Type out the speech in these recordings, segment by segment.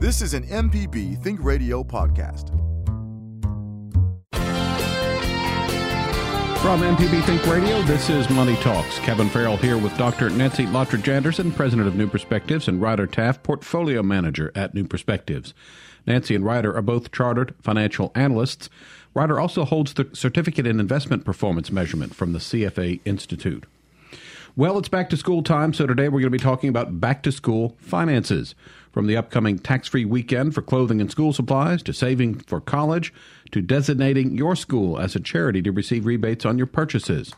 This is an MPB Think Radio podcast. From MPB Think Radio, this is Money Talks. Kevin Farrell here with Dr. Nancy Lottridge Anderson, president of New Perspectives, and Ryder Taft, portfolio manager at New Perspectives. Nancy and Ryder are both chartered financial analysts. Ryder also holds the Certificate in Investment Performance Measurement from the CFA Institute. Well, it's back to school time, so today we're going to be talking about back to school finances. From the upcoming tax free weekend for clothing and school supplies, to saving for college, to designating your school as a charity to receive rebates on your purchases.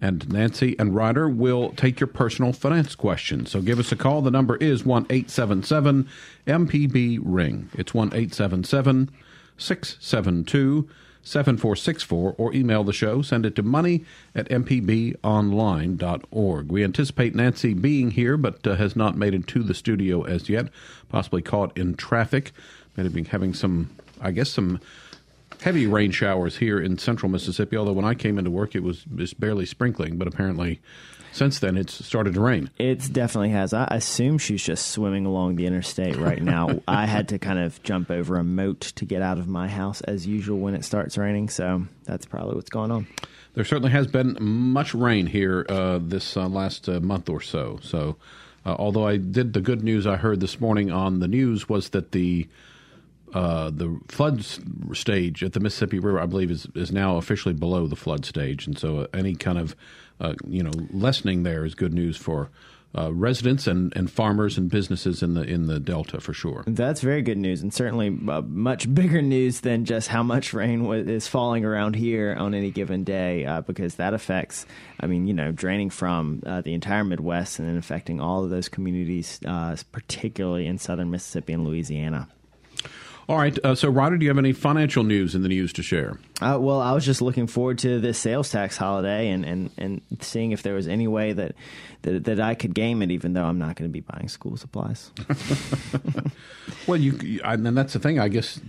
And Nancy and Ryder will take your personal finance questions. So give us a call. The number is 1 877 MPB Ring. It's 1 877 672 7464 or email the show. Send it to money at mpbonline.org. We anticipate Nancy being here, but uh, has not made it to the studio as yet, possibly caught in traffic. Maybe having some, I guess, some heavy rain showers here in central Mississippi, although when I came into work it was just barely sprinkling, but apparently since then it's started to rain. It definitely has. I assume she's just swimming along the interstate right now. I had to kind of jump over a moat to get out of my house as usual when it starts raining, so that's probably what's going on. There certainly has been much rain here uh, this uh, last uh, month or so. So, uh, although I did the good news I heard this morning on the news was that the uh, the flood stage at the Mississippi River, I believe, is is now officially below the flood stage, and so uh, any kind of uh, you know lessening there is good news for. Uh, residents and, and farmers and businesses in the in the delta for sure. That's very good news, and certainly uh, much bigger news than just how much rain w- is falling around here on any given day, uh, because that affects, I mean, you know, draining from uh, the entire Midwest and then affecting all of those communities, particularly in southern Mississippi and Louisiana. All right. Uh, so, Ryder, do you have any financial news in the news to share? Uh, well, I was just looking forward to this sales tax holiday and, and, and seeing if there was any way that, that that I could game it, even though I'm not going to be buying school supplies. well, you and that's the thing. I guess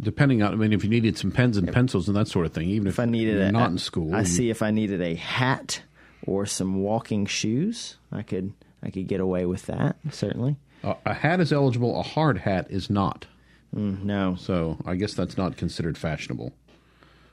depending on, I mean, if you needed some pens and pencils and that sort of thing, even if, if I needed you're a, not in school, I see if I needed a hat or some walking shoes, I could I could get away with that certainly. uh, a hat is eligible. A hard hat is not. Mm, no, So, I guess that's not considered fashionable.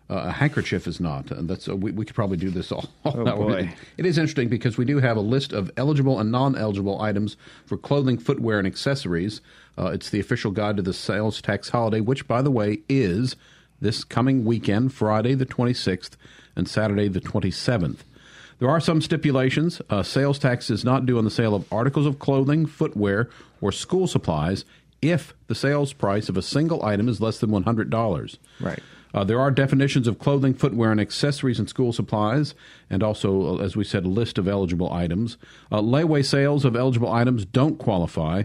Uh, a handkerchief is not. That's uh, we, we could probably do this all. Oh, boy. It is interesting because we do have a list of eligible and non-eligible items for clothing, footwear, and accessories. Uh, it's the official guide to the sales tax holiday, which, by the way, is this coming weekend, Friday the 26th and Saturday the 27th. There are some stipulations. Uh, sales tax is not due on the sale of articles of clothing, footwear, or school supplies if the sales price of a single item is less than $100. Right. Uh, there are definitions of clothing, footwear, and accessories and school supplies, and also, uh, as we said, a list of eligible items. Uh, layaway sales of eligible items don't qualify,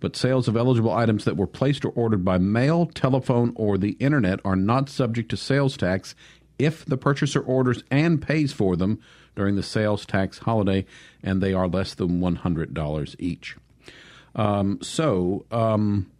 but sales of eligible items that were placed or ordered by mail, telephone, or the internet are not subject to sales tax if the purchaser orders and pays for them during the sales tax holiday and they are less than $100 each. Um, so, um,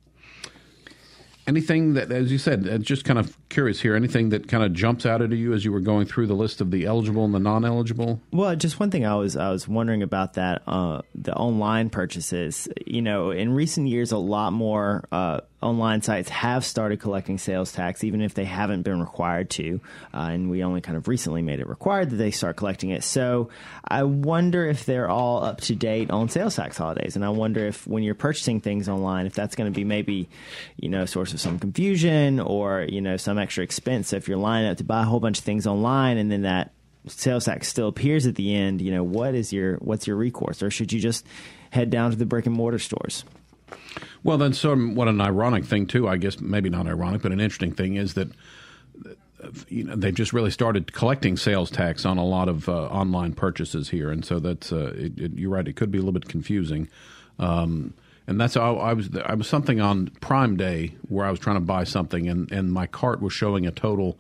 anything that, as you said, just kind of curious here, anything that kind of jumps out at you as you were going through the list of the eligible and the non eligible? Well, just one thing I was I was wondering about that uh, the online purchases. You know, in recent years, a lot more uh, online sites have started collecting sales tax, even if they haven't been required to. Uh, and we only kind of recently made it required that they start collecting it. So I wonder if they're all up to date on sales tax holidays, and I wonder if when you're purchasing things online, if that's going to be maybe you know a source of some confusion or you know some extra expense. So if you're lining up to buy a whole bunch of things online, and then that sales tax still appears at the end, you know, what is your what's your recourse, or should you just head down to the brick and mortar stores? Well, then, sort of what an ironic thing, too, I guess, maybe not ironic, but an interesting thing is that. You know, they've just really started collecting sales tax on a lot of uh, online purchases here, and so that's uh, it, it, you're right. It could be a little bit confusing, um, and that's how I was. I was something on Prime Day where I was trying to buy something, and and my cart was showing a total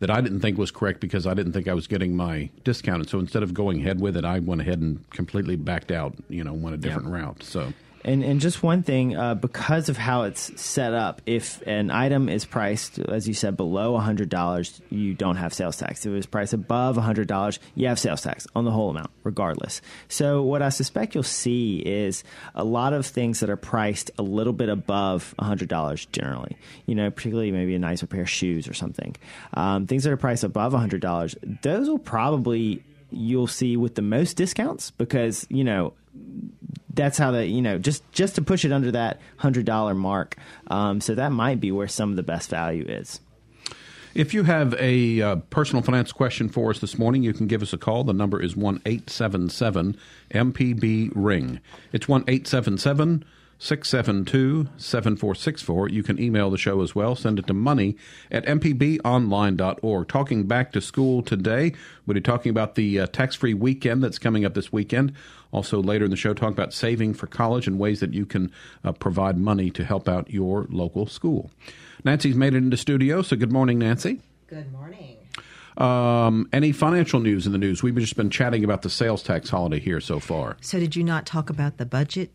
that I didn't think was correct because I didn't think I was getting my discount. And so instead of going ahead with it, I went ahead and completely backed out. You know, went a different route. So And and just one thing, uh, because of how it's set up, if an item is priced, as you said, below hundred dollars, you don't have sales tax. If it was priced above hundred dollars, you have sales tax on the whole amount, regardless. So what I suspect you'll see is a lot of things that are priced a little bit above hundred dollars generally. You know, particularly maybe a nicer pair of shoes or something. Um, things that are priced above hundred dollars, those will probably you'll see with the most discounts because you know that's how the you know just just to push it under that hundred dollar mark. Um, so that might be where some of the best value is. If you have a uh, personal finance question for us this morning, you can give us a call. The number is one eight seven seven MPB ring. It's one eight seven seven 672 7464. You can email the show as well. Send it to money at mpbonline.org. Talking back to school today, we'll be talking about the uh, tax free weekend that's coming up this weekend. Also, later in the show, talk about saving for college and ways that you can uh, provide money to help out your local school. Nancy's made it into studio, so good morning, Nancy. Good morning. Um, any financial news in the news? We've just been chatting about the sales tax holiday here so far. So, did you not talk about the budget?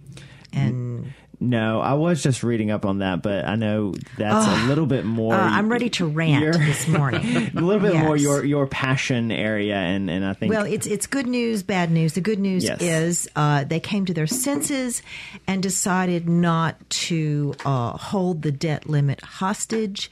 And no, I was just reading up on that, but I know that's a little bit more. uh, I'm ready to rant this morning. a little bit more your your passion area, and and I think Well, it's it's good news, bad news. The good news Yes. is uh, they came to their senses and decided not to uh, hold the debt limit hostage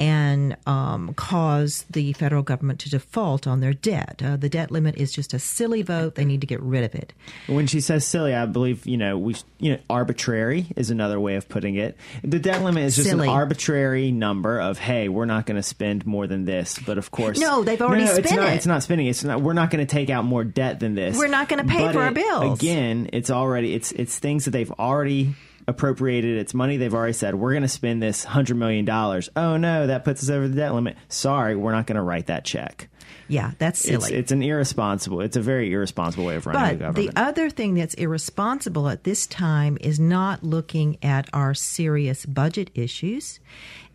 and um, cause the federal government to default on their debt. Uh, the debt limit is just a silly vote. They need to get rid of it. When she says silly, I believe you know we you know arbitrary is another way of putting it. The debt limit is just Silly. an arbitrary number of hey, we're not going to spend more than this. But of course, No, they've already no, it's spent not, it. It's not spending. It's not. We're not going to take out more debt than this. We're not gonna pay But for our it- bills. Again, it's already it's it's things that they've already appropriated. It's money they've already said we're going to spend this hundred million dollars. Oh no, that puts us over the debt limit. Sorry, we're not going to write that check. Yeah, that's silly. It's, it's an irresponsible. It's a very irresponsible way of running the government. But the other thing that's irresponsible at this time is not looking at our serious budget issues.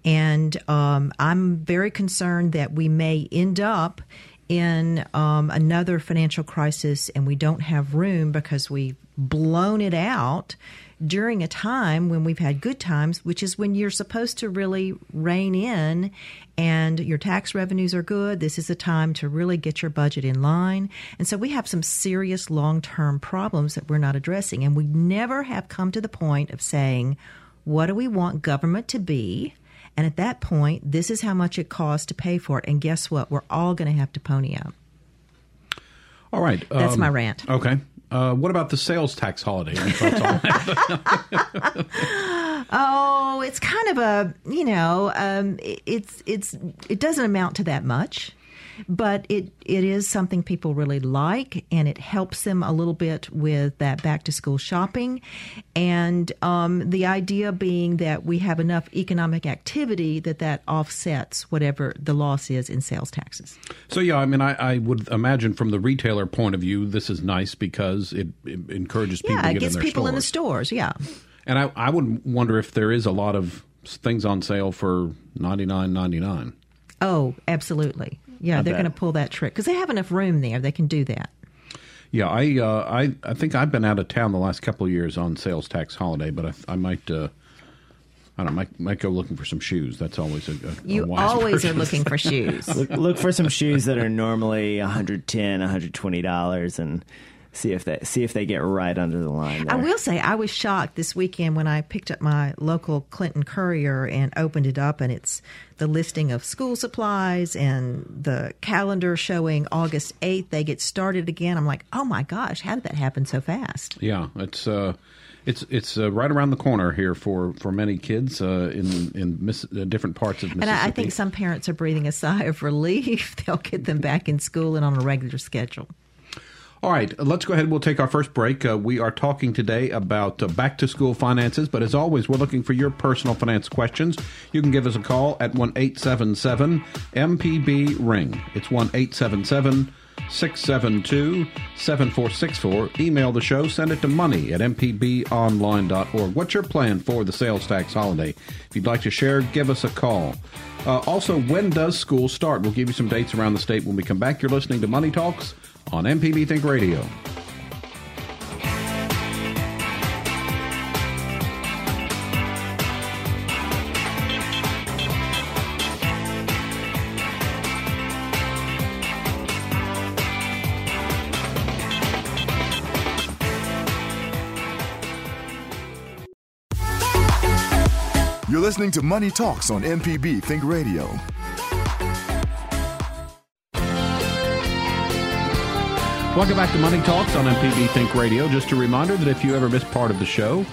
And um, I'm very concerned that we may end up in um, another financial crisis and we don't have room because we've blown it out during a time when we've had good times, which is when you're supposed to really rein in and your tax revenues are good. This is a time to really get your budget in line. And so we have some serious long term problems that we're not addressing. And we never have come to the point of saying, what do we want government to be? And at that point, this is how much it costs to pay for it. And guess what? We're all going to have to pony up. All right. That's um, my rant. Okay. Uh, what about the sales tax holiday? Oh, it's kind of a you know, um, it, it's it's it doesn't amount to that much, but it it is something people really like, and it helps them a little bit with that back to school shopping, and um, the idea being that we have enough economic activity that that offsets whatever the loss is in sales taxes. So yeah, I mean, I, I would imagine from the retailer point of view, this is nice because it, it encourages people Yeah, to it get gets in people in the stores. stores. Yeah. And I, I would wonder if there is a lot of things on sale for ninety nine ninety nine. Oh, absolutely. Yeah, I they're going to pull that trick because they have enough room there. They can do that. Yeah, I, uh, I I think I've been out of town the last couple of years on sales tax holiday, but I, I might. Uh, I don't know, might might go looking for some shoes. That's always a, a You a wise always are looking for shoes. look, look for some shoes that are normally 110 120 dollars and see if they see if they get right under the line I will say I was shocked this weekend when I picked up my local Clinton Courier and opened it up, and it's the listing of school supplies and the calendar showing August eighth they get started again. I'm like, oh my gosh, how did that happen so fast? Yeah, it's uh, it's it's uh, right around the corner here for, for many kids uh, in in miss, uh, different parts of And Mississippi. I, I think some parents are breathing a sigh of relief. They'll get them back in school and on a regular schedule. All right, let's go ahead. And we'll take our first break. Uh, we are talking today about uh, back to school finances, but as always, we're looking for your personal finance questions. You can give us a call at 1 877 MPB Ring. It's 1 877 672 7464. Email the show, send it to money at mpbonline.org. What's your plan for the sales tax holiday? If you'd like to share, give us a call. Uh, also, when does school start? We'll give you some dates around the state when we come back. You're listening to Money Talks on MPB Think Radio. You're listening to Money Talks on MPB Think Radio. Welcome back to Money Talks on MPB Think Radio. Just a reminder that if you ever miss part of the show,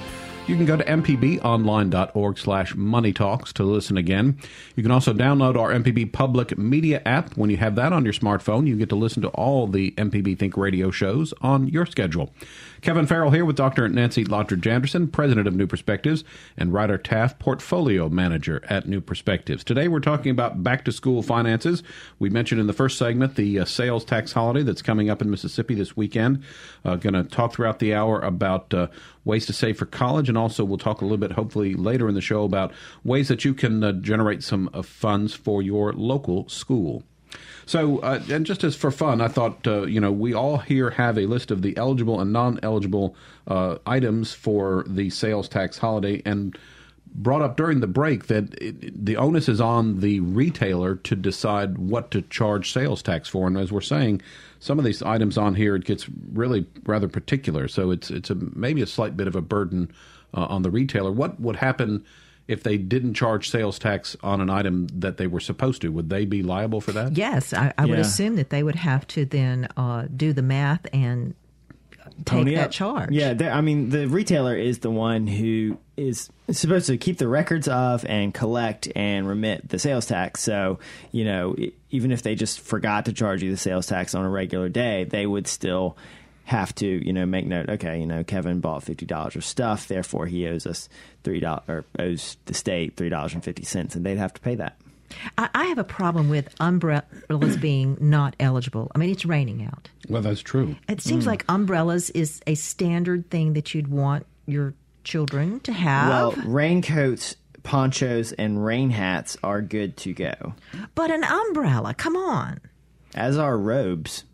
you can go to mpbonline.org slash money talks to listen again. You can also download our MPB Public Media app. When you have that on your smartphone, you get to listen to all the MPB Think Radio shows on your schedule. Kevin Farrell here with Dr. Nancy Lottridge Anderson, president of New Perspectives, and Ryder Taft, portfolio manager at New Perspectives. Today we're talking about back to school finances. We mentioned in the first segment the uh, sales tax holiday that's coming up in Mississippi this weekend. Uh, Going to talk throughout the hour about uh, ways to save for college, and also we'll talk a little bit, hopefully, later in the show about ways that you can uh, generate some uh, funds for your local school. So, uh, and just as for fun, I thought, uh, you know, we all here have a list of the eligible and non eligible uh, items for the sales tax holiday and brought up during the break that it, the onus is on the retailer to decide what to charge sales tax for. And as we're saying, some of these items on here, it gets really rather particular. So it's, it's a, maybe a slight bit of a burden uh, on the retailer. What would happen? if they didn't charge sales tax on an item that they were supposed to, would they be liable for that? Yes, I, I would assume that they would have to then uh, do the math and take Pony that up. charge. Yeah, I mean, the retailer is the one who is supposed to keep the records of and collect and remit the sales tax. So, you know, even if they just forgot to charge you the sales tax on a regular day, they would still have to, you know, make note. Okay, you know, Kevin bought fifty dollars of stuff, therefore he owes us three dollars or owes the state three dollars and fifty cents, and they'd have to pay that. I, I have a problem with umbrellas being not eligible. I mean, it's raining out. Well, that's true. It seems Hmm. like umbrellas is a standard thing that you'd want your children to have. Well, raincoats, ponchos, and rain hats are good to go, but an umbrella, come on. as are robes.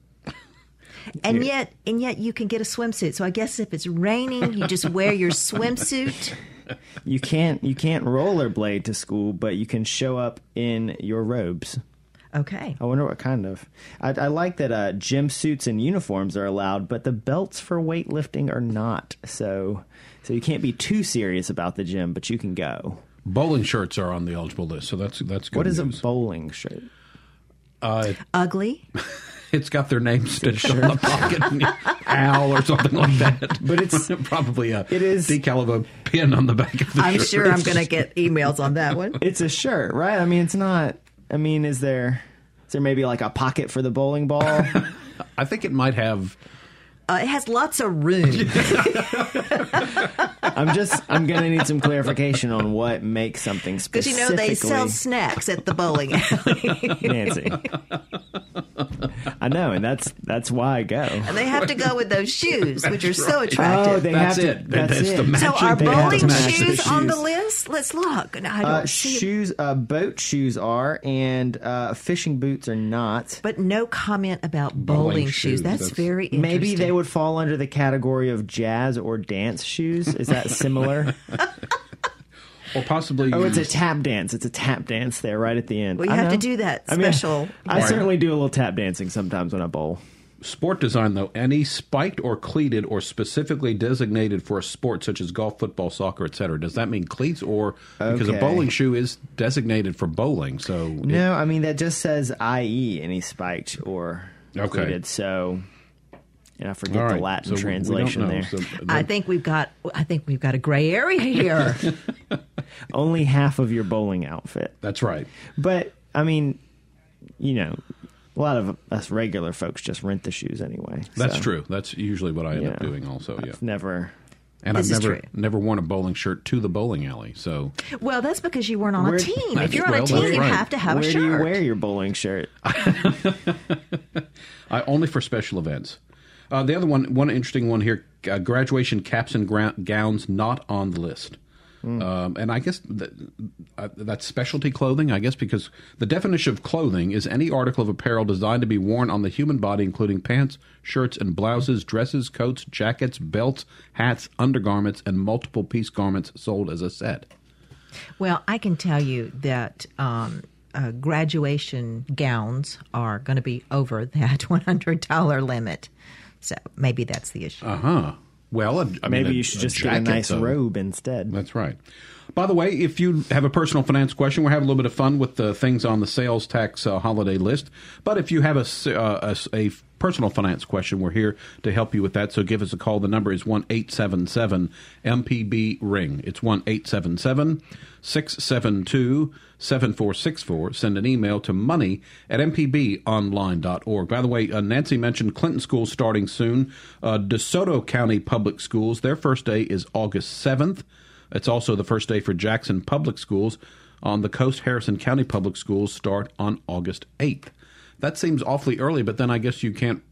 And yet, and yet, you can get a swimsuit. So I guess if it's raining, you just wear your swimsuit. You can't you can't rollerblade to school, but you can show up in your robes. Okay. I wonder what kind of. I, I like that uh, gym suits and uniforms are allowed, but the belts for weightlifting are not. So, so you can't be too serious about the gym, but you can go. Bowling shirts are on the eligible list, so that's that's good What is news. a bowling shirt? Uh, Ugly. it's got their name stitched on the pocket, Al or something like that. But it's- probably a it is- decal of a pin on the back of the shirt. I'm shirt. sure I'm going to get emails on that one. It's a shirt, right? I mean, it's not. I mean, is there is there maybe like a pocket for the bowling ball? I think it might have. Uh, it has lots of room. I'm just I'm gonna need some clarification on what makes something special. Because you know they sell snacks at the bowling alley. Nancy. I know, and that's that's why I go. and they have to go with those shoes, which are so Oh, attractive. they That's have to. it. That's, That's it. the so are. They bowling match the shoes on the list? Let's look. And I don't Uh, see shoes, uh, boat shoes are, and uh, fishing boots are not. but no comment about bowling, Bowling shoes. shoes, That's, that's- very interesting. Maybe they would fall under the category of jazz or dance shoes. Is that similar? Or possibly. oh, it's a tap dance. It's a tap dance there, right at the end. Well, you I have to do that I mean, special. I Right. certainly do a little tap dancing sometimes when I bowl. Sport design, though, any spiked or cleated or specifically designated for a sport such as golf, football, soccer, etc. Does that mean cleats or because a bowling shoe is designated for bowling? So it- No, I mean that just says IE any spiked or Okay. included. So, and I forget all right. the Latin So we- we don't translation know. there. So I think we've got. I think we've got a gray area here. Only half of your bowling outfit. that's right. But I mean, you know, a lot of us regular folks just rent the shoes anyway. That's so true. That's usually what I end up doing. Also, yeah. I've never. And This I've never true. never worn a bowling shirt to the bowling alley. So well, that's because you weren't on Where- a team. If you're on well, a team, you right. have to have Where a shirt. do you wear your bowling shirt? I only for special events. Uh, the other one, one interesting one here: uh, graduation caps and gra- gowns not on the list. Um, and I guess that, uh, that's specialty clothing. I guess because the definition of clothing is any article of apparel designed to be worn on the human body, including pants, shirts, and blouses, dresses, coats, jackets, belts, hats, undergarments, and multiple piece garments sold as a set. Well, I can tell you that um, uh, graduation gowns are going to be over that $100 limit. So maybe that's the issue. Uh huh. Well, a- I Maybe mean, a- you should a just get a nice though. robe instead. That's right. By the way, if you have a personal finance question, we're having a little bit of fun with the things on the sales tax uh, holiday list. But if you have a, uh, a s- a personal finance question, we're here to help you with that. So give us a call. The number is one eight seven seven MPB ring. It's one eight seven seven six seven two seven four six four. Send an email to money at mpbonline.org. By the way, uh, Nancy mentioned Clinton School starting soon. Uh, DeSoto County Public Schools, their first day is August 7th. It's also the first day for Jackson Public Schools. On the coast, Harrison County Public Schools start on August 8th. That seems awfully early, but then I guess you can't.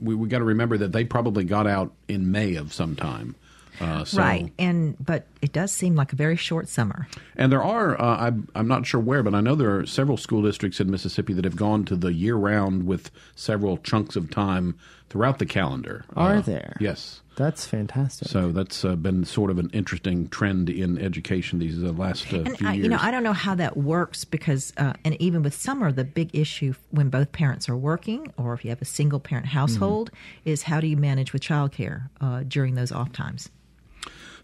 We, we got to remember that they probably got out in May of some time. Uh, so, Right, and but it does seem like a very short summer. And there are, uh, I'm, I'm not sure where, but I know there are several school districts in Mississippi that have gone to the year round with several chunks of time throughout the calendar. Are Uh, there? Yes. That's fantastic. So that's uh, been sort of an interesting trend in education these uh, last uh, And few I, years. you know, I don't know how that works because, uh, and even with summer, the big issue when both parents are working, or if you have a single parent household, is how do you manage with childcare uh, during those off times?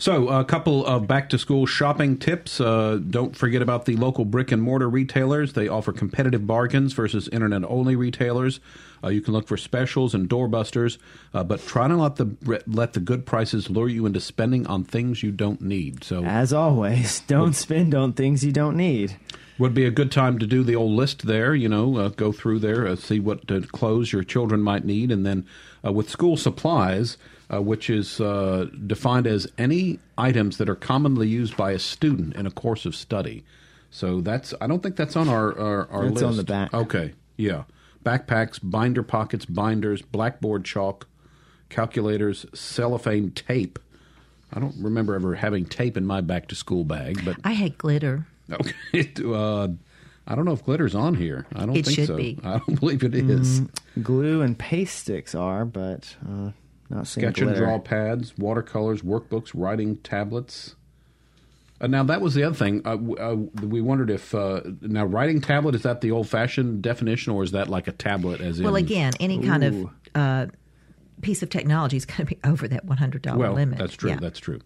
So, a couple of back to school shopping tips. Uh, don't forget about the local brick and mortar retailers. They offer competitive bargains versus internet only retailers. Uh, you can look for specials and doorbusters, uh, but try to let the let the good prices lure you into spending on things you don't need. So, As always, don't spend on things you don't need. would be a good time to do the old list there. You know, uh, go through there, uh, see what uh, clothes your children might need, and then uh, with school supplies, uh, which is uh, defined as any items that are commonly used by a student in a course of study. So that's I don't think that's on our our, our It's list. on the back. Okay, yeah, backpacks, binder pockets, binders, blackboard chalk, calculators, cellophane tape. I don't remember ever having tape in my back to school bag, but I had glitter. Okay. uh, I don't know if glitter's on here. I don't It think should so. be. I don't believe it is. Glue and paste sticks are, but uh, not Sketch and glitter. draw pads, watercolors, workbooks, writing tablets. Uh, now that was the other thing. Uh, w- uh, we wondered if uh, now writing tablet is that the old-fashioned definition, or is that like a tablet as in? Well, again, any kind of uh, piece of technology is going to be over that one hundred dollar well, limit. that's true. Yeah. That's true.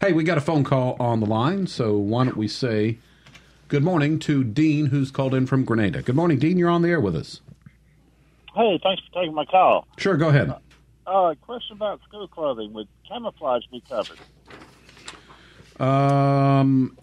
Hey, we got a phone call on the line, so why don't we say good morning to Dean, who's called in from Grenada. Good morning, Dean. You're on the air with us. Hey, thanks for taking my call. Sure, go ahead. Uh, question about school clothing. Would camouflage be covered? Um,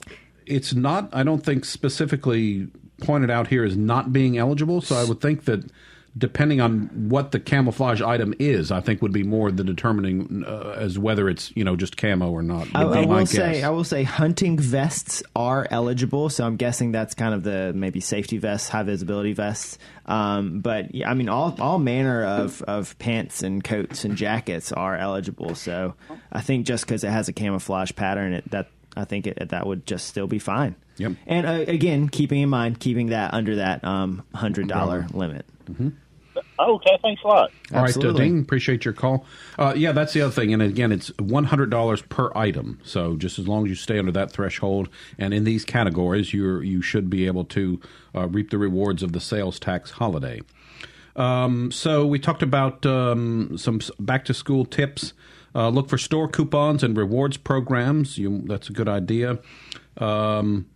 it's not. I don't think specifically pointed out here as not being eligible. So I would think that depending on what the camouflage item is, I think would be more the determining uh, as whether it's you know just camo or not. I, I will say. I will say, hunting vests are eligible. So I'm guessing that's kind of the maybe safety vests, high visibility vests. Um, but yeah, I mean, all all manner of, of pants and coats and jackets are eligible. So I think just because it has a camouflage pattern, it, that I think it, that would just still be fine. Yep. And uh, again, keeping in mind, keeping that under that um, hundred dollar limit. Okay, thanks a lot. All right, uh, Absolutely. Dean, appreciate your call. Uh, yeah, that's the other thing. And again, it's $100 per item. So just as long as you stay under that threshold and in these categories, you're, you should be able to uh, reap the rewards of the sales tax holiday. Um, so we talked about um, some back to school tips. Uh, look for store coupons and rewards programs. You, that's a good idea. Um,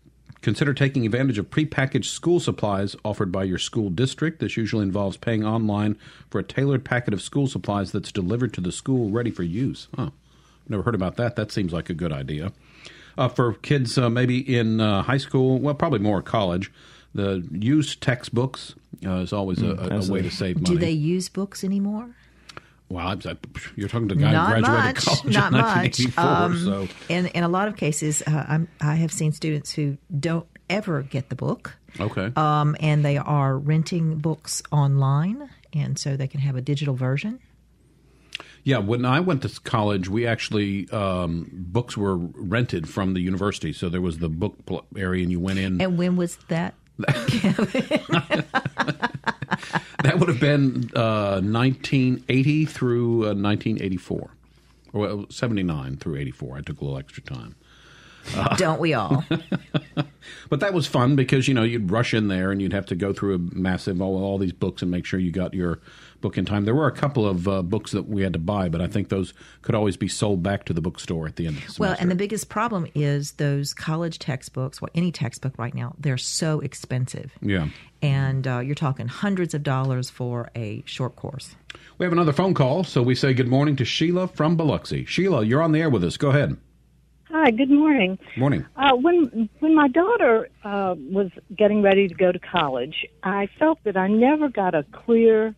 consider taking advantage of prepackaged school supplies offered by your school district. This usually involves paying online for a tailored packet of school supplies that's delivered to the school ready for use. Huh. Never heard about that. That seems like a good idea. Uh, for kids uh, maybe in uh, high school, well, probably more college, the used textbooks uh, is always a, a, a way to save money. Do they use books anymore? Well, you're talking to a guy not who graduated much. college not in much. 1984. Um, so in in a lot of cases, uh, I'm, I have seen students who don't ever get the book, okay, um, and they are renting books online, and so they can have a digital version. yeah. When I went to college, we actually um, books were rented from the university. So there was the book area, and you went in. And when was that? that would have been uh, 1980 through uh, 1984, well, 79 through 84. I took a little extra time. Don't we all? But that was fun because you know you'd rush in there and you'd have to go through a massive all, all these books and make sure you got your book in time. There were a couple of uh, books that we had to buy, but I think those could always be sold back to the bookstore at the end of the semester. Well, and the biggest problem is those college textbooks, well, any textbook right now, they're so expensive. yeah. And uh, you're talking hundreds of dollars for a short course. We have another phone call, so we say good morning to Sheila from Biloxi. Sheila, you're on the air with us. Go ahead. Hi, good morning. Morning. Uh, when when my daughter uh, was getting ready to go to college, I felt that I never got a clear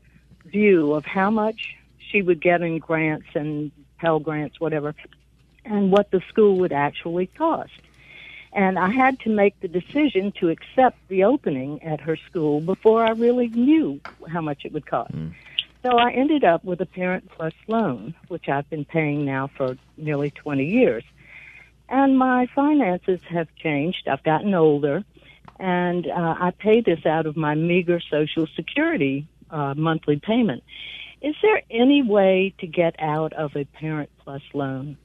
view of how much she would get in grants and Pell grants, whatever, and what the school would actually cost. And I had to make the decision to accept the opening at her school before I really knew how much it would cost. So I ended up with a Parent Plus loan, which I've been paying now for nearly 20 years. And my finances have changed. I've gotten older, and uh, I pay this out of my meager Social Security uh, monthly payment. Is there any way to get out of a Parent Plus loan?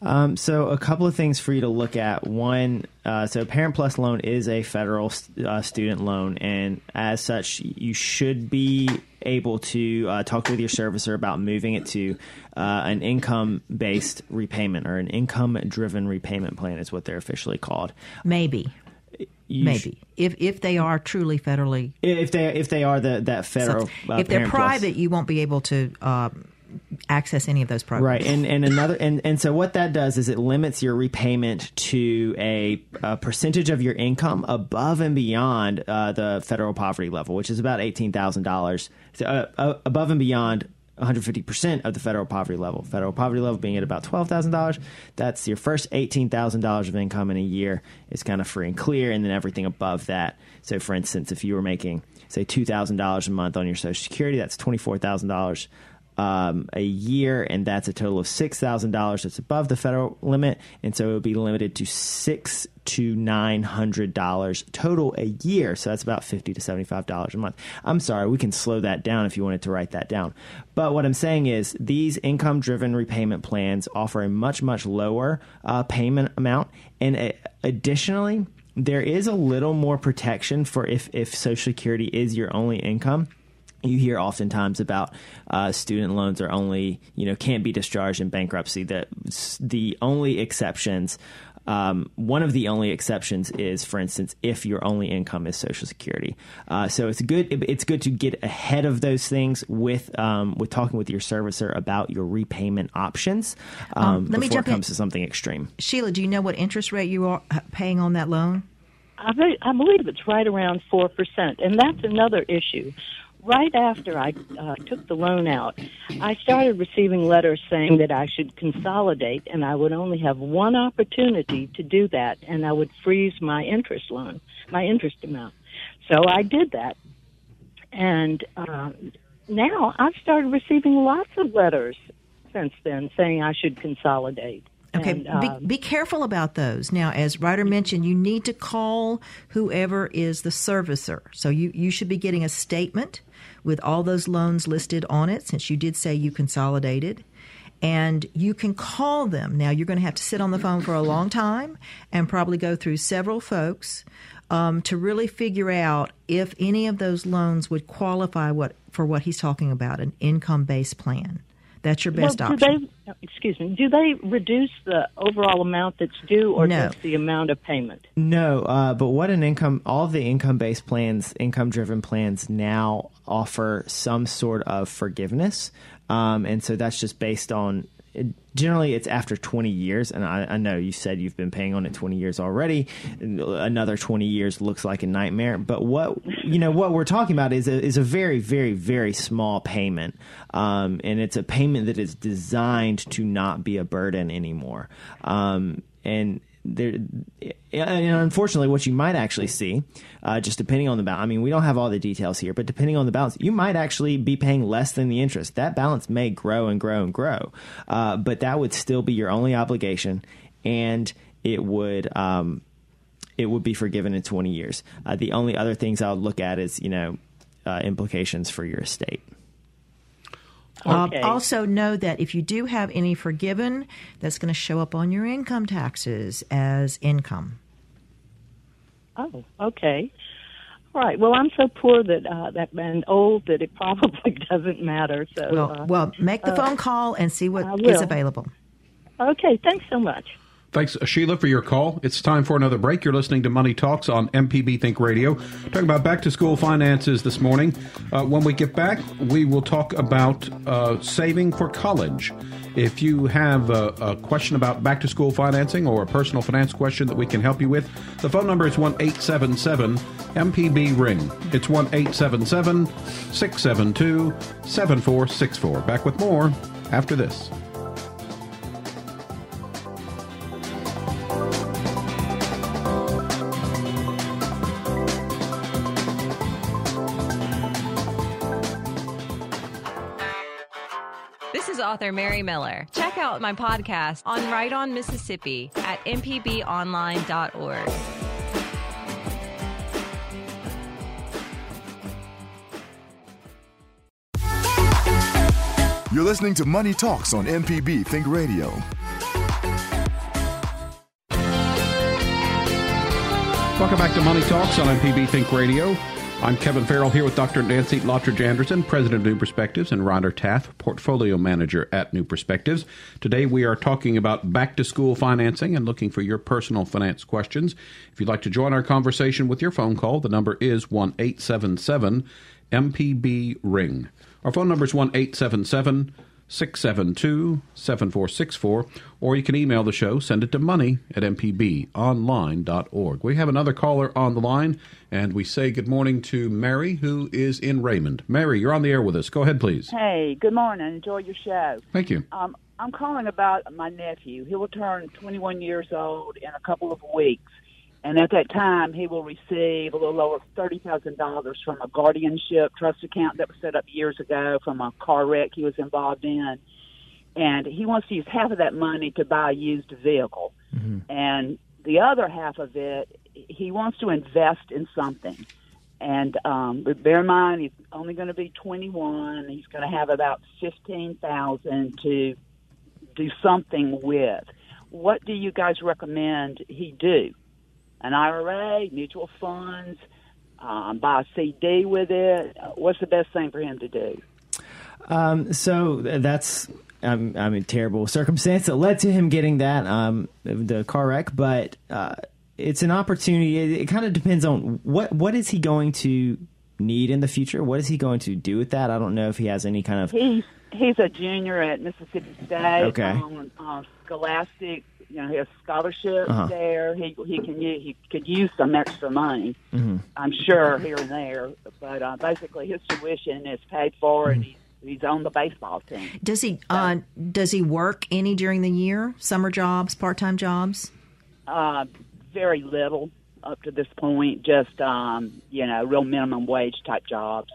Um, so a couple of things for you to look at. One, uh, so Parent Plus loan is a federal uh, student loan, and as such, you should be able to uh, talk with your servicer about moving it to uh, an income-based repayment or an income-driven repayment plan is what they're officially called. Maybe. Maybe. If if they are truly federally. if they if they are the that federal, uh, if they're Parent Plus. private, you won't be able to uh, access any of those programs. Right, and and another and and so what that does is it limits your repayment to a, a percentage of your income above and beyond uh, the federal poverty level, which is about eighteen thousand dollars. So, uh, uh, above and beyond. 150% of the federal poverty level. Federal poverty level being at about $12,000. That's your first $18,000 of income in a year is kind of free and clear, and then everything above that. So, for instance, if you were making, say, $2,000 a month on your Social Security, that's $24,000 um, a year, and that's a total of six thousand dollars. That's above the federal limit, and so it would be limited to six to nine hundred dollars total a year. So that's about fifty to seventy-five dollars a month. I'm sorry, we can slow that down if you wanted to write that down. But what I'm saying is these income-driven repayment plans offer a much much lower uh, payment amount, and uh, additionally, there is a little more protection for if if Social Security is your only income you hear oftentimes about uh, student loans are only you know can't be discharged in bankruptcy. That the only exceptions, um, one of the only exceptions is, for instance, if your only income is Social Security. Uh, so it's good. It's good to get ahead of those things with um, with talking with your servicer about your repayment options um, Um, let me before jump it in. comes to something extreme. Sheila, do you know what interest rate you are uh, paying on that loan? I believe it's right around 4%. And that's another issue. Right after I uh, took the loan out, I started receiving letters saying that I should consolidate and I would only have one opportunity to do that and I would freeze my interest loan, my interest amount. So I did that. And uh, now I've started receiving lots of letters since then saying I should consolidate. Okay, And, be, um, be careful about those. Now, as Ryder mentioned, you need to call whoever is the servicer. So you, you should be getting a statement with all those loans listed on it, since you did say you consolidated. And you can call them. Now, you're going to have to sit on the phone for a long time and probably go through several folks um, to really figure out if any of those loans would qualify what for what he's talking about an income based plan. That's your best well, option. They, excuse me. Do they reduce the overall amount that's due, or No. just the amount of payment? No, uh, but what an income, all the income based plans, income driven plans now offer some sort of forgiveness. Um, and so that's just based on, generally it's after 20 years. And I, I know you said you've been paying on it 20 years already. Another 20 years looks like a nightmare. But what, you know, what we're talking about is a, is a very, very, very small payment. Um, and it's a payment that is designed to not be a burden anymore. Um, and there, and unfortunately, what you might actually see, uh, just depending on the balance, I mean, we don't have all the details here, but depending on the balance, you might actually be paying less than the interest. That balance may grow and grow and grow, uh, but that would still be your only obligation, and it would. Um, it would be forgiven in 20 years. Uh, the only other things I would look at is, you know, uh, implications for your estate. Uh, Okay. also, know that if you do have any forgiven, that's going to show up on your income taxes as income. Oh, okay. All right. Well, I'm so poor that uh, that and old that it probably doesn't matter. So, Well, uh, well, make the phone call and see what is available. okay. Thanks so much. Thanks, Sheila, for your call. It's time for another break. You're listening to Money Talks on MPB Think Radio. Talking about back to school finances this morning. Uh, when we get back, we will talk about uh, saving for college. If you have a, a question about back to school financing or a personal finance question that we can help you with, the phone number is 1 877 MPB Ring. It's 1 877 672 7464. Back with more after this. Author Mary Miller. Check out my podcast on Right On Mississippi at mpbonline.org. You're listening to Money Talks on MPB Think Radio. Welcome back to Money Talks on MPB Think Radio. I'm Kevin Farrell here with Dr. Nancy Lottridge Anderson, President of New Perspectives, and Ryder Taft, Portfolio Manager at New Perspectives. Today we are talking about back to school financing and looking for your personal finance questions. If you'd like to join our conversation with your phone call, the number is 1 877 MPB Ring. Our phone number is 1 877 672 7464, or you can email the show, send it to money at mpbonline.org. We have another caller on the line, and we say good morning to Mary, who is in Raymond. Mary, you're on the air with us. Go ahead, please. Hey, good morning. Enjoy your show. Thank you. Um, I'm calling about my nephew. He will turn 21 years old in a couple of weeks. And at that time, he will receive a little over $30,000 from a guardianship trust account that was set up years ago from a car wreck he was involved in. And he wants to use half of that money to buy a used vehicle. And the other half of it, he wants to invest in something. And um, but bear in mind, he's only going to be 21. He's going to have about 15000 to do something with. What do you guys recommend he do? An IRA, mutual funds, um, buy a CD with it. What's the best thing for him to do? Um, so that's um, I mean terrible circumstance that led to him getting that um, the car wreck, but uh, it's an opportunity. It, it kind of depends on what what is he going to need in the future. What is he going to do with that? I don't know if he has any kind of He's he's a junior at Mississippi State. Okay. On, on Scholastic, you know, he has scholarships Uh-huh. there. He he can u- he could use some extra money. Mm-hmm. I'm sure here and there, but uh, basically his tuition is paid for, and he's he's on the baseball team. Does he uh, does he work any during the year? Summer jobs, part time jobs? Uh, very little up to this point, just um, you know, real minimum wage type jobs.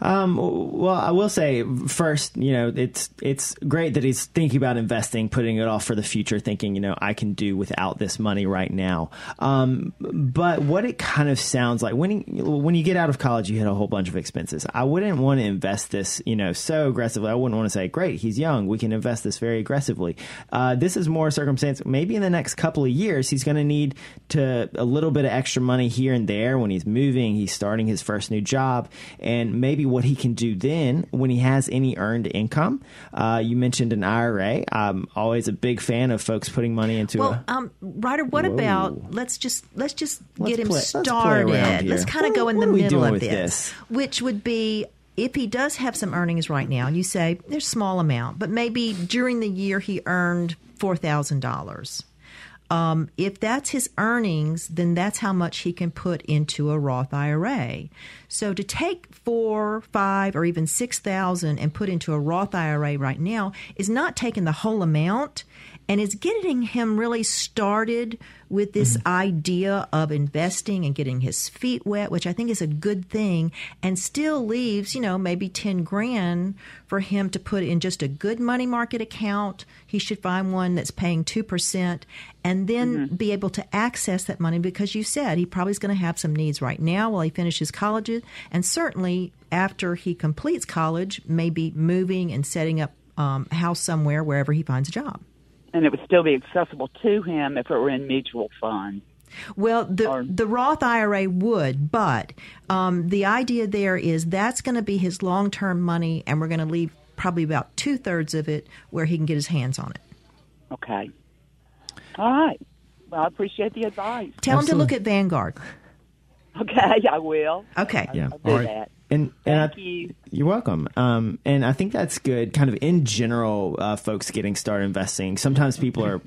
Um, well, I will say first, you know, it's it's great that he's thinking about investing, putting it off for the future, thinking, you know, I can do without this money right now. Um, but what it kind of sounds like when he, when you get out of college, you hit a whole bunch of expenses. I wouldn't want to invest this, you know, so aggressively. I wouldn't want to say, great, he's young, we can invest this very aggressively. Uh, this is more circumstance. Maybe in the next couple of years, he's going to need to a little bit of extra money here and there when he's moving, he's starting his first new job, and maybe what he can do then when he has any earned income. Uh, you mentioned an IRA. I'm always a big fan of folks putting money into Well, a. um, Ryder, what Whoa. about let's just let's just Let's get him play- let's started. Let's kind of go in the middle of this, this? which would be if he does have some earnings right now, and you say there's a small amount, but maybe during the year he earned four thousand dollars. Um, if that's his earnings, then that's how much he can put into a Roth IRA. So to take four, five, or even six thousand and put into a Roth IRA right now is not taking the whole amount, and is getting him really started with this idea of investing and getting his feet wet, which I think is a good thing, and still leaves, you know, maybe 10 grand for him to put in just a good money market account. He should find one that's paying 2% and then be able to access that money because you said he probably is going to have some needs right now while he finishes college, and certainly after he completes college, maybe moving and setting up um, a house somewhere wherever he finds a job. And it would still be accessible to him if it were in mutual funds. Well, the Or- the Roth IRA would, but um, the idea there is that's going to be his long term money, and we're going to leave probably about two thirds of it where he can get his hands on it. Okay. All right. Well, I appreciate the advice. Tell him to look at Vanguard. Okay, I will. Okay. Yeah. I'll do All right. that. And, and I- you. You're welcome. Um, and I think that's good. Kind of in general, uh, folks getting started investing. Sometimes people are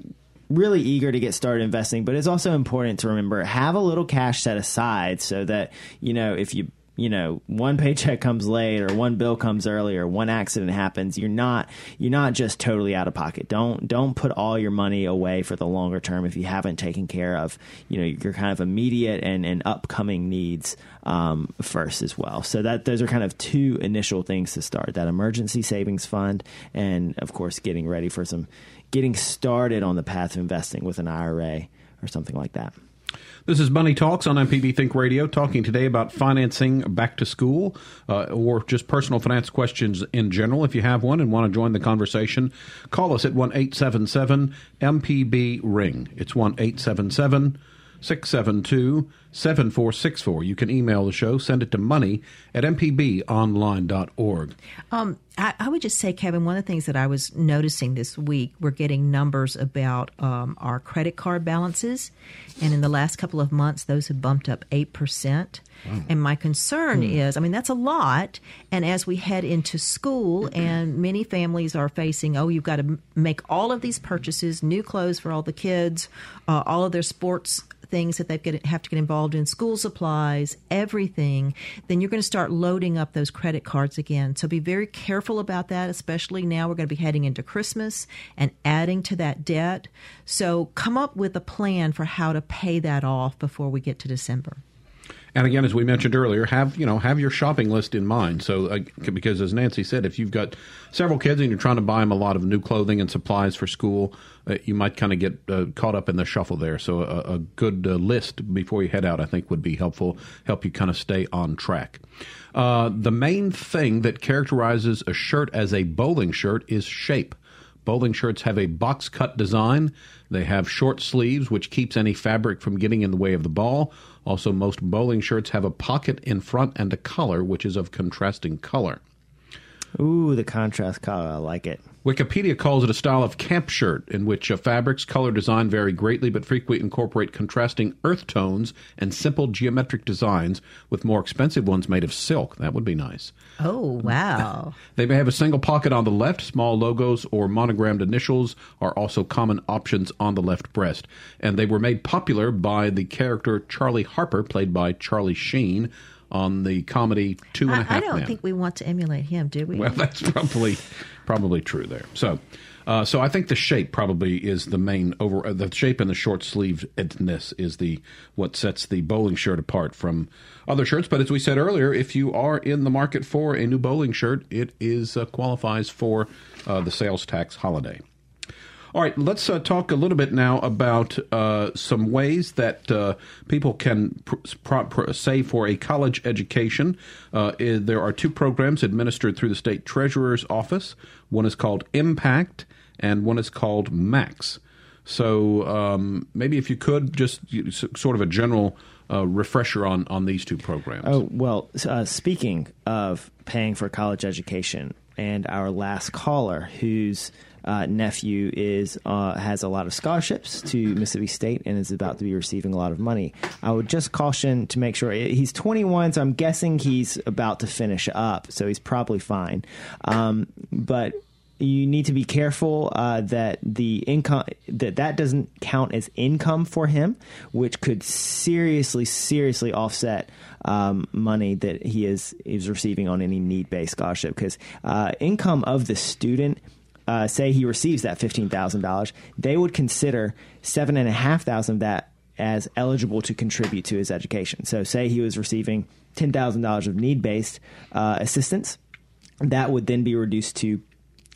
really eager to get started investing, but it's also important to remember have a little cash set aside so that you know if you you know one paycheck comes late or one bill comes early or one accident happens you're not you're not just totally out of pocket. Don't don't put all your money away for the longer term if you haven't taken care of you know your kind of immediate and, and upcoming needs um, first as well. So that those are kind of two initial things to start. That emergency savings fund and of course getting ready for some getting started on the path of investing with an IRA or something like that This is Money Talks on MPB Think Radio, talking today about financing back to school uh, or just personal finance questions in general. If you have one and want to join the conversation, call us at 1 877 MPB Ring. It's 1 877 672 7464. You can email the show, send it to money at mpbonline.org. Um, I, I would just say, Kevin, one of the things that I was noticing this week, we're getting numbers about um, our credit card balances. And in the last couple of months, those have bumped up 8%. And my concern is, I mean, that's a lot. And as we head into school, and many families are facing, oh, you've got to make all of these purchases, new clothes for all the kids, uh, all of their sports things that they have to get involved in, school supplies, everything, then you're going to start loading up those credit cards again. So be very careful about that, especially now we're going to be heading into Christmas and adding to that debt. So come up with a plan for how to pay that off before we get to December. And again, as we mentioned earlier, have you know have your shopping list in mind. So uh, because as Nancy said, if you've got several kids and you're trying to buy them a lot of new clothing and supplies for school, uh, you might kind of get uh, caught up in the shuffle there. So a, a good uh, list before you head out, I think, would be helpful. Help you kind of stay on track. Uh, the main thing that characterizes a shirt as a bowling shirt is shape. Bowling shirts have a box cut design. They have short sleeves, which keeps any fabric from getting in the way of the ball. Also, most bowling shirts have a pocket in front and a collar, which is of contrasting color. ooh the contrast color I like it Wikipedia calls it a style of camp shirt in which uh, fabrics, color, design vary greatly, but frequently incorporate contrasting earth tones and simple geometric designs, with more expensive ones made of silk. That would be nice. Oh, wow. They may have a single pocket on the left. Small logos or monogrammed initials are also common options on the left breast. And they were made popular by the character Charlie Harper, played by Charlie Sheen, on the comedy Two and a I, I Half don't Men. think we want to emulate him, do we? Well, that's probably probably true there. So, uh, so I think the shape probably is the main over. Uh, the shape and the short sleevedness is the what sets the bowling shirt apart from other shirts. But as we said earlier, if you are in the market for a new bowling shirt, it is uh, qualifies for uh, the sales tax holiday. All right, let's uh, talk a little bit now about uh, some ways that uh, people can pr- pr- pr- save for a college education. Uh, there are two programs administered through the state treasurer's office. One is called Impact, and one is called Max. So um, maybe if you could just sort of a general uh, refresher on on these two programs. Oh well, uh, speaking of paying for college education, and our last caller, whose uh, nephew is uh, has a lot of scholarships to Mississippi State and is about to be receiving a lot of money, I would just caution to make sure he's 21, so I'm guessing he's about to finish up, so he's probably fine. Um, but you need to be careful uh, that the income that that doesn't count as income for him, which could seriously, seriously offset um, money that he is is receiving on any need based scholarship. Because uh, income of the student, uh, say he receives that fifteen thousand dollars, they would consider seven and a half thousand of that as eligible to contribute to his education. So, say he was receiving ten thousand dollars of need based uh, assistance, that would then be reduced to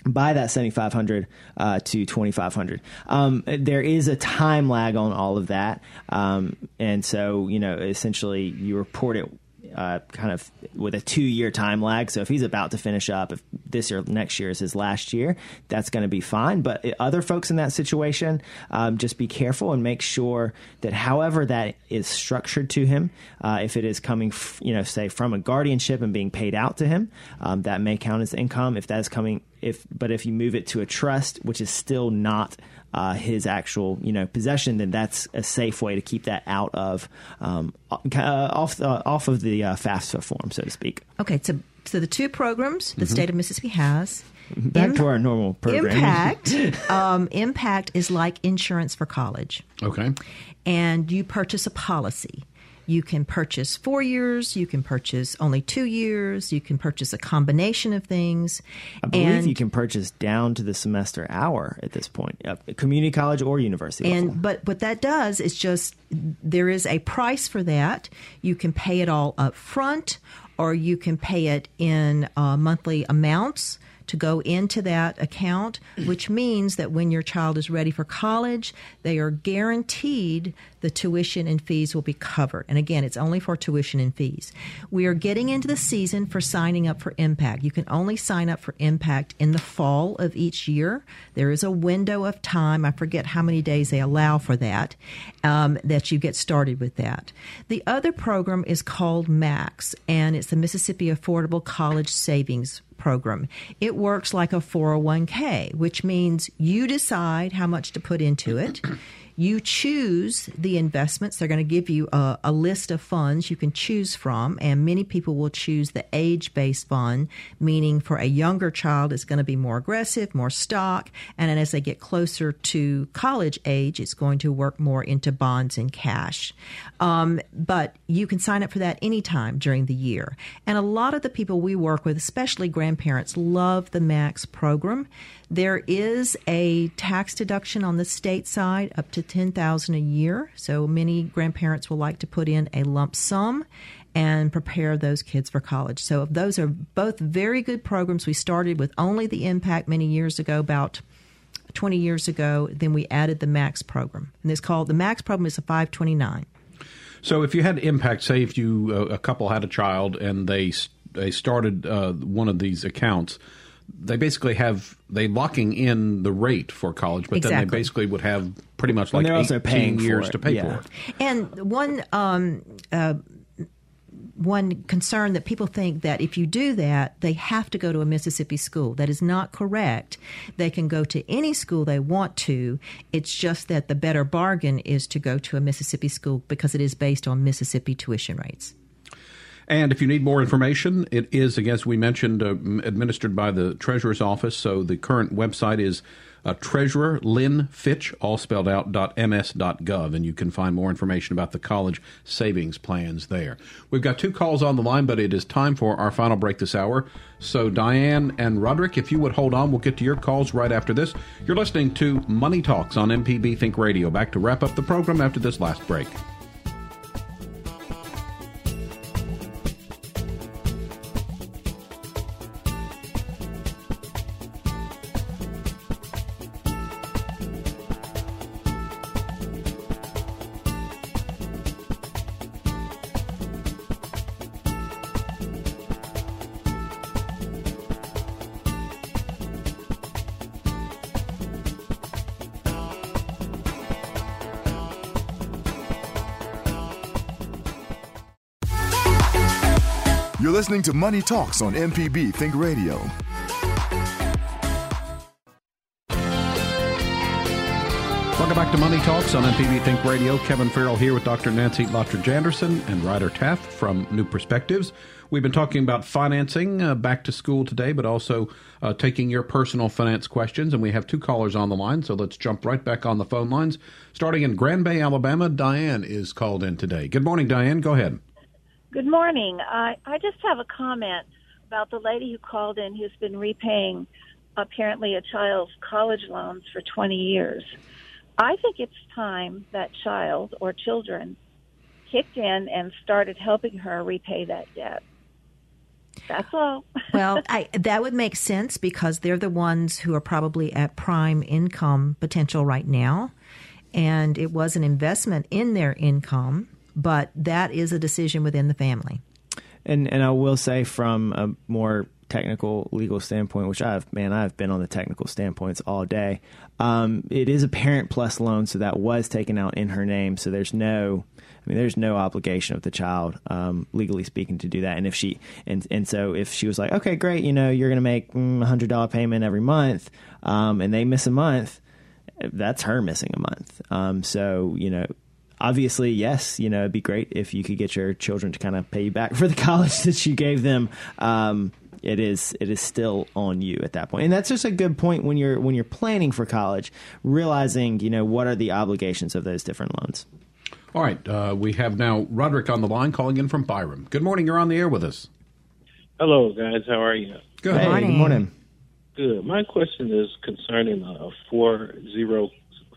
by that 7500 uh, to 2500 um, there is a time lag on all of that. Um, and so you know essentially you report it uh, kind of with a two year time lag. So if he's about to finish up, if this year, next year is his last year, that's going to be fine. But other folks in that situation, um, just be careful and make sure that however that is structured to him, uh, if it is coming, f- you know, say from a guardianship and being paid out to him, um, that may count as income. If that is coming, if but if you move it to a trust, which is still not uh, his actual you know possession, then that's a safe way to keep that out of um, uh, off the, off of the uh, FAFSA form, so to speak. Okay, so so the two programs the mm-hmm. state of Mississippi has. Back Im- to our normal program. Impact. um, impact is like insurance for college. Okay. And you purchase a policy. You can purchase four years. You can purchase only two years. You can purchase a combination of things. I believe and, you can purchase down to the semester hour at this point, community college or university. And level. but what that does is just there is a price for that. You can pay it all up front, or you can pay it in uh, monthly amounts to go into that account, which means that when your child is ready for college, they are guaranteed the tuition and fees will be covered. And again, it's only for tuition and fees. We are getting into the season for signing up for Impact. You can only sign up for Impact in the fall of each year. There is a window of time, I forget how many days they allow for that, um, that you get started with that. The other program is called MAX, and it's the Mississippi Affordable College Savings program. It works like a 401k, which means you decide how much to put into it. You choose the investments. They're going to give you a, a, list of funds you can choose from, and many people will choose the age based fund, meaning for a younger child, it's going to be more aggressive, more stock, and then as they get closer to college age, it's going to work more into bonds and cash. Um, but you can sign up for that anytime during the year. And a lot of the people we work with, especially grandparents, love the MAX program. There is a tax deduction on the state side up to 10000 a year. So many grandparents will like to put in a lump sum and prepare those kids for college. So those are both very good programs. We started with only the impact many years ago, about 20 years ago. Then we added the Max program. And it's called the Max program is a 529. So if you had impact, say if you uh, a couple had a child and they they started uh, one of these accounts, they basically have they locking in the rate for college, but exactly. then they basically would have pretty much like eighteen years to pay yeah. for it. And one um, uh, one concern that people think that if you do that, they have to go to a Mississippi school. That is not correct. They can go to any school they want to. It's just that the better bargain is to go to a Mississippi school because it is based on Mississippi tuition rates. And if you need more information, it is, as we mentioned, uh, administered by the Treasurer's Office. So the current website is uh, Treasurer Lynn Fitch, all spelled out, .ms.gov, and you can find more information about the college savings plans there. We've got two calls on the line, but it is time for our final break this hour. So, Diane and Roderick, if you would hold on, we'll get to your calls right after this. You're listening to Money Talks on MPB Think Radio. Back to wrap up the program after this last break. You're listening to Money Talks on MPB Think Radio. Welcome back to Money Talks on MPB Think Radio. Kevin Farrell here with Dr. Nancy Lottridge Anderson and Ryder Taft from New Perspectives. We've been talking about financing uh, back to school today, but also uh, taking your personal finance questions. And we have two callers on the line, so let's jump right back on the phone lines. Starting in Grand Bay, Alabama, Diane is called in today. Good morning, Diane. Go ahead. Good morning. I, I just have a comment about the lady who called in who's been repaying apparently a child's college loans for 20 years. I think it's time that child or children kicked in and started helping her repay that debt. That's all. well, I, that would make sense because they're the ones who are probably at prime income potential right now. And it was an investment in their income but that is a decision within the family. And and I will say from a more technical legal standpoint, which I've man, I've been on the technical standpoints all day. Um, it is a parent plus loan, so that was taken out in her name. So there's no, I mean, there's no obligation of the child, um, legally speaking, to do that. And if she and and so if she was like, okay, great, you know, you're going to make mm, a hundred dollar payment every month, um, and they miss a month, that's her missing a month. Um, so you know, obviously, yes, you know, it'd be great if you could get your children to kind of pay you back for the college that you gave them. Um, it is it is still on you at that point. point, and that's just a good point when you're when you're planning for college, realizing you know what are the obligations of those different loans. All right, uh, we have now Roderick on the line calling in from Byram. Good morning, you're on the air with us. Hello, guys. How are you? Good hey, morning. Good morning. Good. My question is concerning a four zero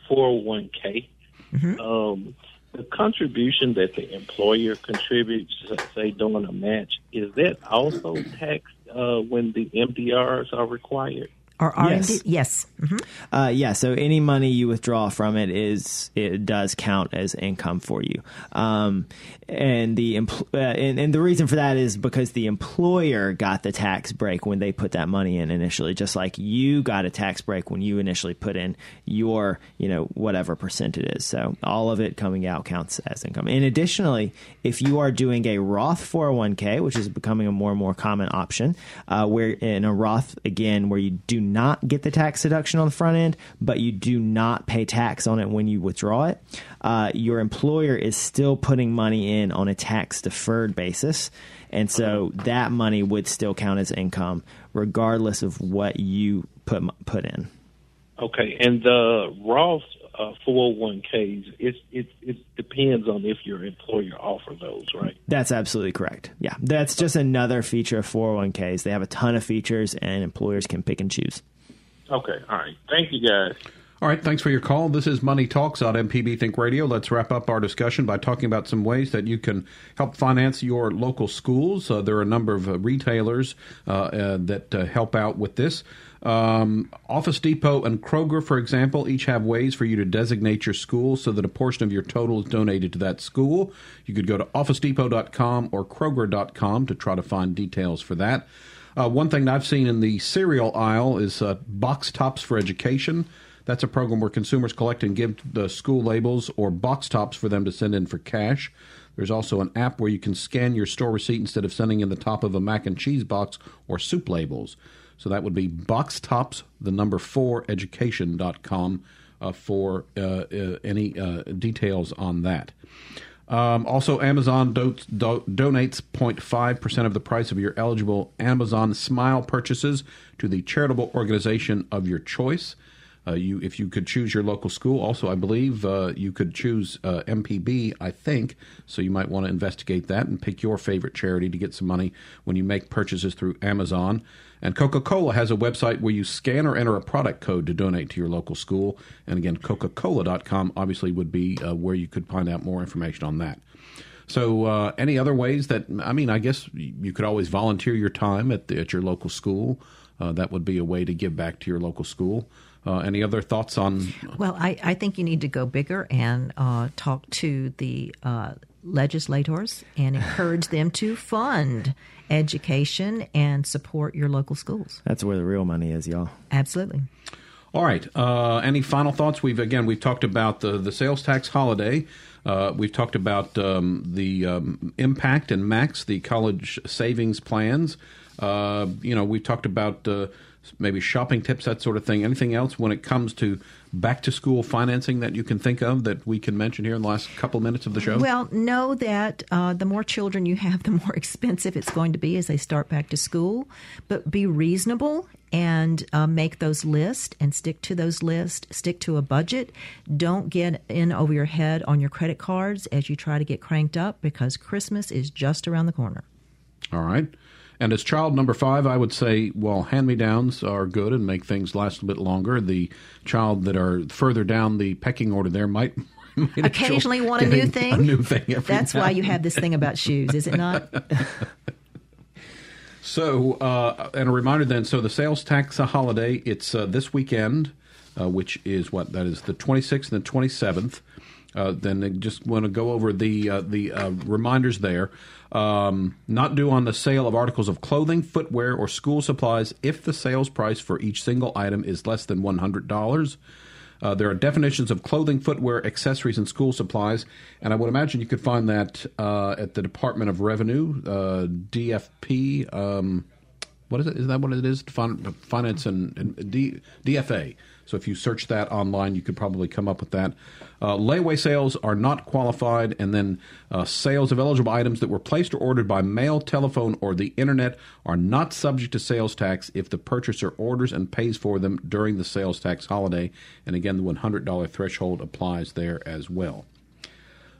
four one k. Mm-hmm. Um, the contribution that the employer contributes, say during a match, is that also taxed uh, when the MDRs are required? Or R and Yes. D? Yes. Mhm. Uh, yeah, so any money you withdraw from it is it does count as income for you, um, and the empl- uh, and, and the reason for that is because the employer got the tax break when they put that money in initially, just like you got a tax break when you initially put in your you know whatever percent it is. So all of it coming out counts as income. And additionally, if you are doing a Roth 401k, which is becoming a more and more common option, uh, where in a Roth again where you do not get the tax deduction on the front end, but you do not pay tax on it when you withdraw it, uh, your employer is still putting money in on a tax deferred basis. And so that money would still count as income, regardless of what you put put in. Okay, and the Roth uh, 401ks, it, it it depends on if your employer offers those, right? That's absolutely correct. Yeah, that's just another feature of 401ks. They have a ton of features, and employers can pick and choose. Okay, all right. Thank you, guys. All right, thanks for your call. This is Money Talks on MPB Think Radio. Let's wrap up our discussion by talking about some ways that you can help finance your local schools. Uh, there are a number of uh, retailers uh, uh, that uh, help out with this. Um, Office Depot and Kroger, for example, each have ways for you to designate your school so that a portion of your total is donated to that school. You could go to officedepot.com or kroger.com to try to find details for that. Uh, one thing I've seen in the cereal aisle is uh, box tops for education. That's a program where consumers collect and give the school labels or box tops for them to send in for cash. There's also an app where you can scan your store receipt instead of sending in the top of a mac and cheese box or soup labels. So that would be box tops, the number four education.com uh, for uh, uh, any uh, details on that. Um, also, Amazon do- do- donates 0.5% of the price of your eligible Amazon Smile purchases to the charitable organization of your choice. Uh, you, if you could choose your local school, also I believe uh, you could choose MPB. I think so. You might want to investigate that and pick your favorite charity to get some money when you make purchases through Amazon. And Coca Cola has a website where you scan or enter a product code to donate to your local school. And again, Coca Cola.com obviously would be uh, where you could find out more information on that. So, uh, any other ways that I mean, I guess you could always volunteer your time at the, at your local school. Uh, that would be a way to give back to your local school. Uh, any other thoughts on? Well, I, I think you need to go bigger and uh, talk to the uh, legislators and encourage them to fund education and support your local schools. That's where the real money is, y'all. Absolutely. All right. Uh, any final thoughts? We've again we've talked about the the sales tax holiday. Uh, we've talked about um, the um, impact and max the college savings plans. Uh, you know, we've talked about uh, maybe shopping tips, that sort of thing. Anything else when it comes to back to school financing that you can think of that we can mention here in the last couple minutes of the show? Well, know that uh, the more children you have, the more expensive it's going to be as they start back to school. But be reasonable and uh, make those lists and stick to those lists. Stick to a budget. Don't get in over your head on your credit cards as you try to get cranked up because Christmas is just around the corner. All right. And as child number five, I would say, well, hand me downs are good and make things last a bit longer. The child that are further down the pecking order there might. might Occasionally want a new thing. A new thing. That's now why you have this thing about shoes, is it not? So, uh, and a reminder then, so the sales tax holiday, it's uh, this weekend, uh, which is what? That is the 26th and the 27th. uh, then I just want to go over the uh, the uh, reminders there. Um, not due on the sale of articles of clothing, footwear, or school supplies if the sales price for each single item is less than one hundred dollars. Uh, there are definitions of clothing, footwear, accessories, and school supplies, and I would imagine you could find that uh, at the Department of Revenue, uh, DFP. Um, what is it? Is that what it is? Fin- Finance and, and D, DFA. So if you search that online, you could probably come up with that. Uh, layaway sales are not qualified, and then uh, sales of eligible items that were placed or ordered by mail, telephone, or the internet are not subject to sales tax if the purchaser orders and pays for them during the sales tax holiday. And again, the $100 threshold applies there as well.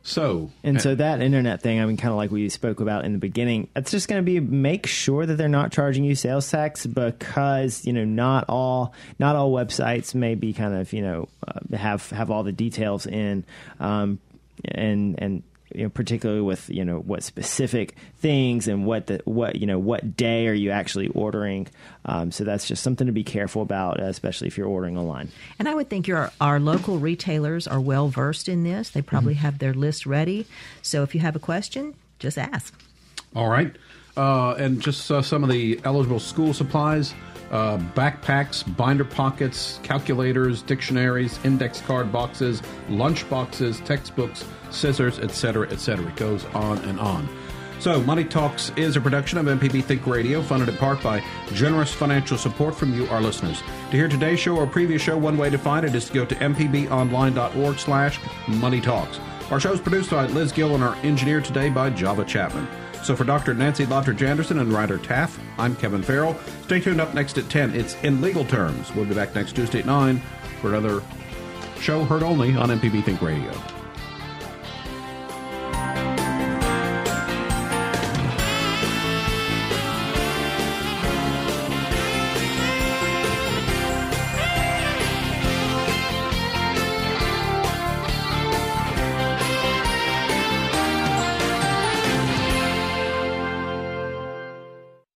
So and so that internet thing, I mean, kind of like we spoke about in the beginning, it's just going to be make sure that they're not charging you sales tax because you know not all not all websites may be kind of you know uh, have have all the details in, um, and and you know, particularly with you know what specific things and what the what you know what day are you actually ordering. Um, so that's just something to be careful about, especially if you're ordering online. And I would think your our local retailers are well versed in this. They probably mm-hmm. have their list ready. So if you have a question, just ask. All right, uh, and just uh, some of the eligible school supplies. Uh, backpacks, binder pockets, calculators, dictionaries, index card boxes, lunch boxes, textbooks, scissors, etc., etc. It goes on and on. So, Money Talks is a production of MPB Think Radio, funded in part by generous financial support from you, our listeners. To hear today's show or previous show, one way to find it is to go to mpbonline.org slash Money Talks. Our show is produced by Liz Gill and our engineer today by Java Chapman. So for Dr. Nancy Lottridge Anderson and Ryder Taft, I'm Kevin Farrell. Stay tuned up next at 10. It's In Legal Terms. We'll be back next Tuesday at 9 for another show heard only on MPB Think Radio.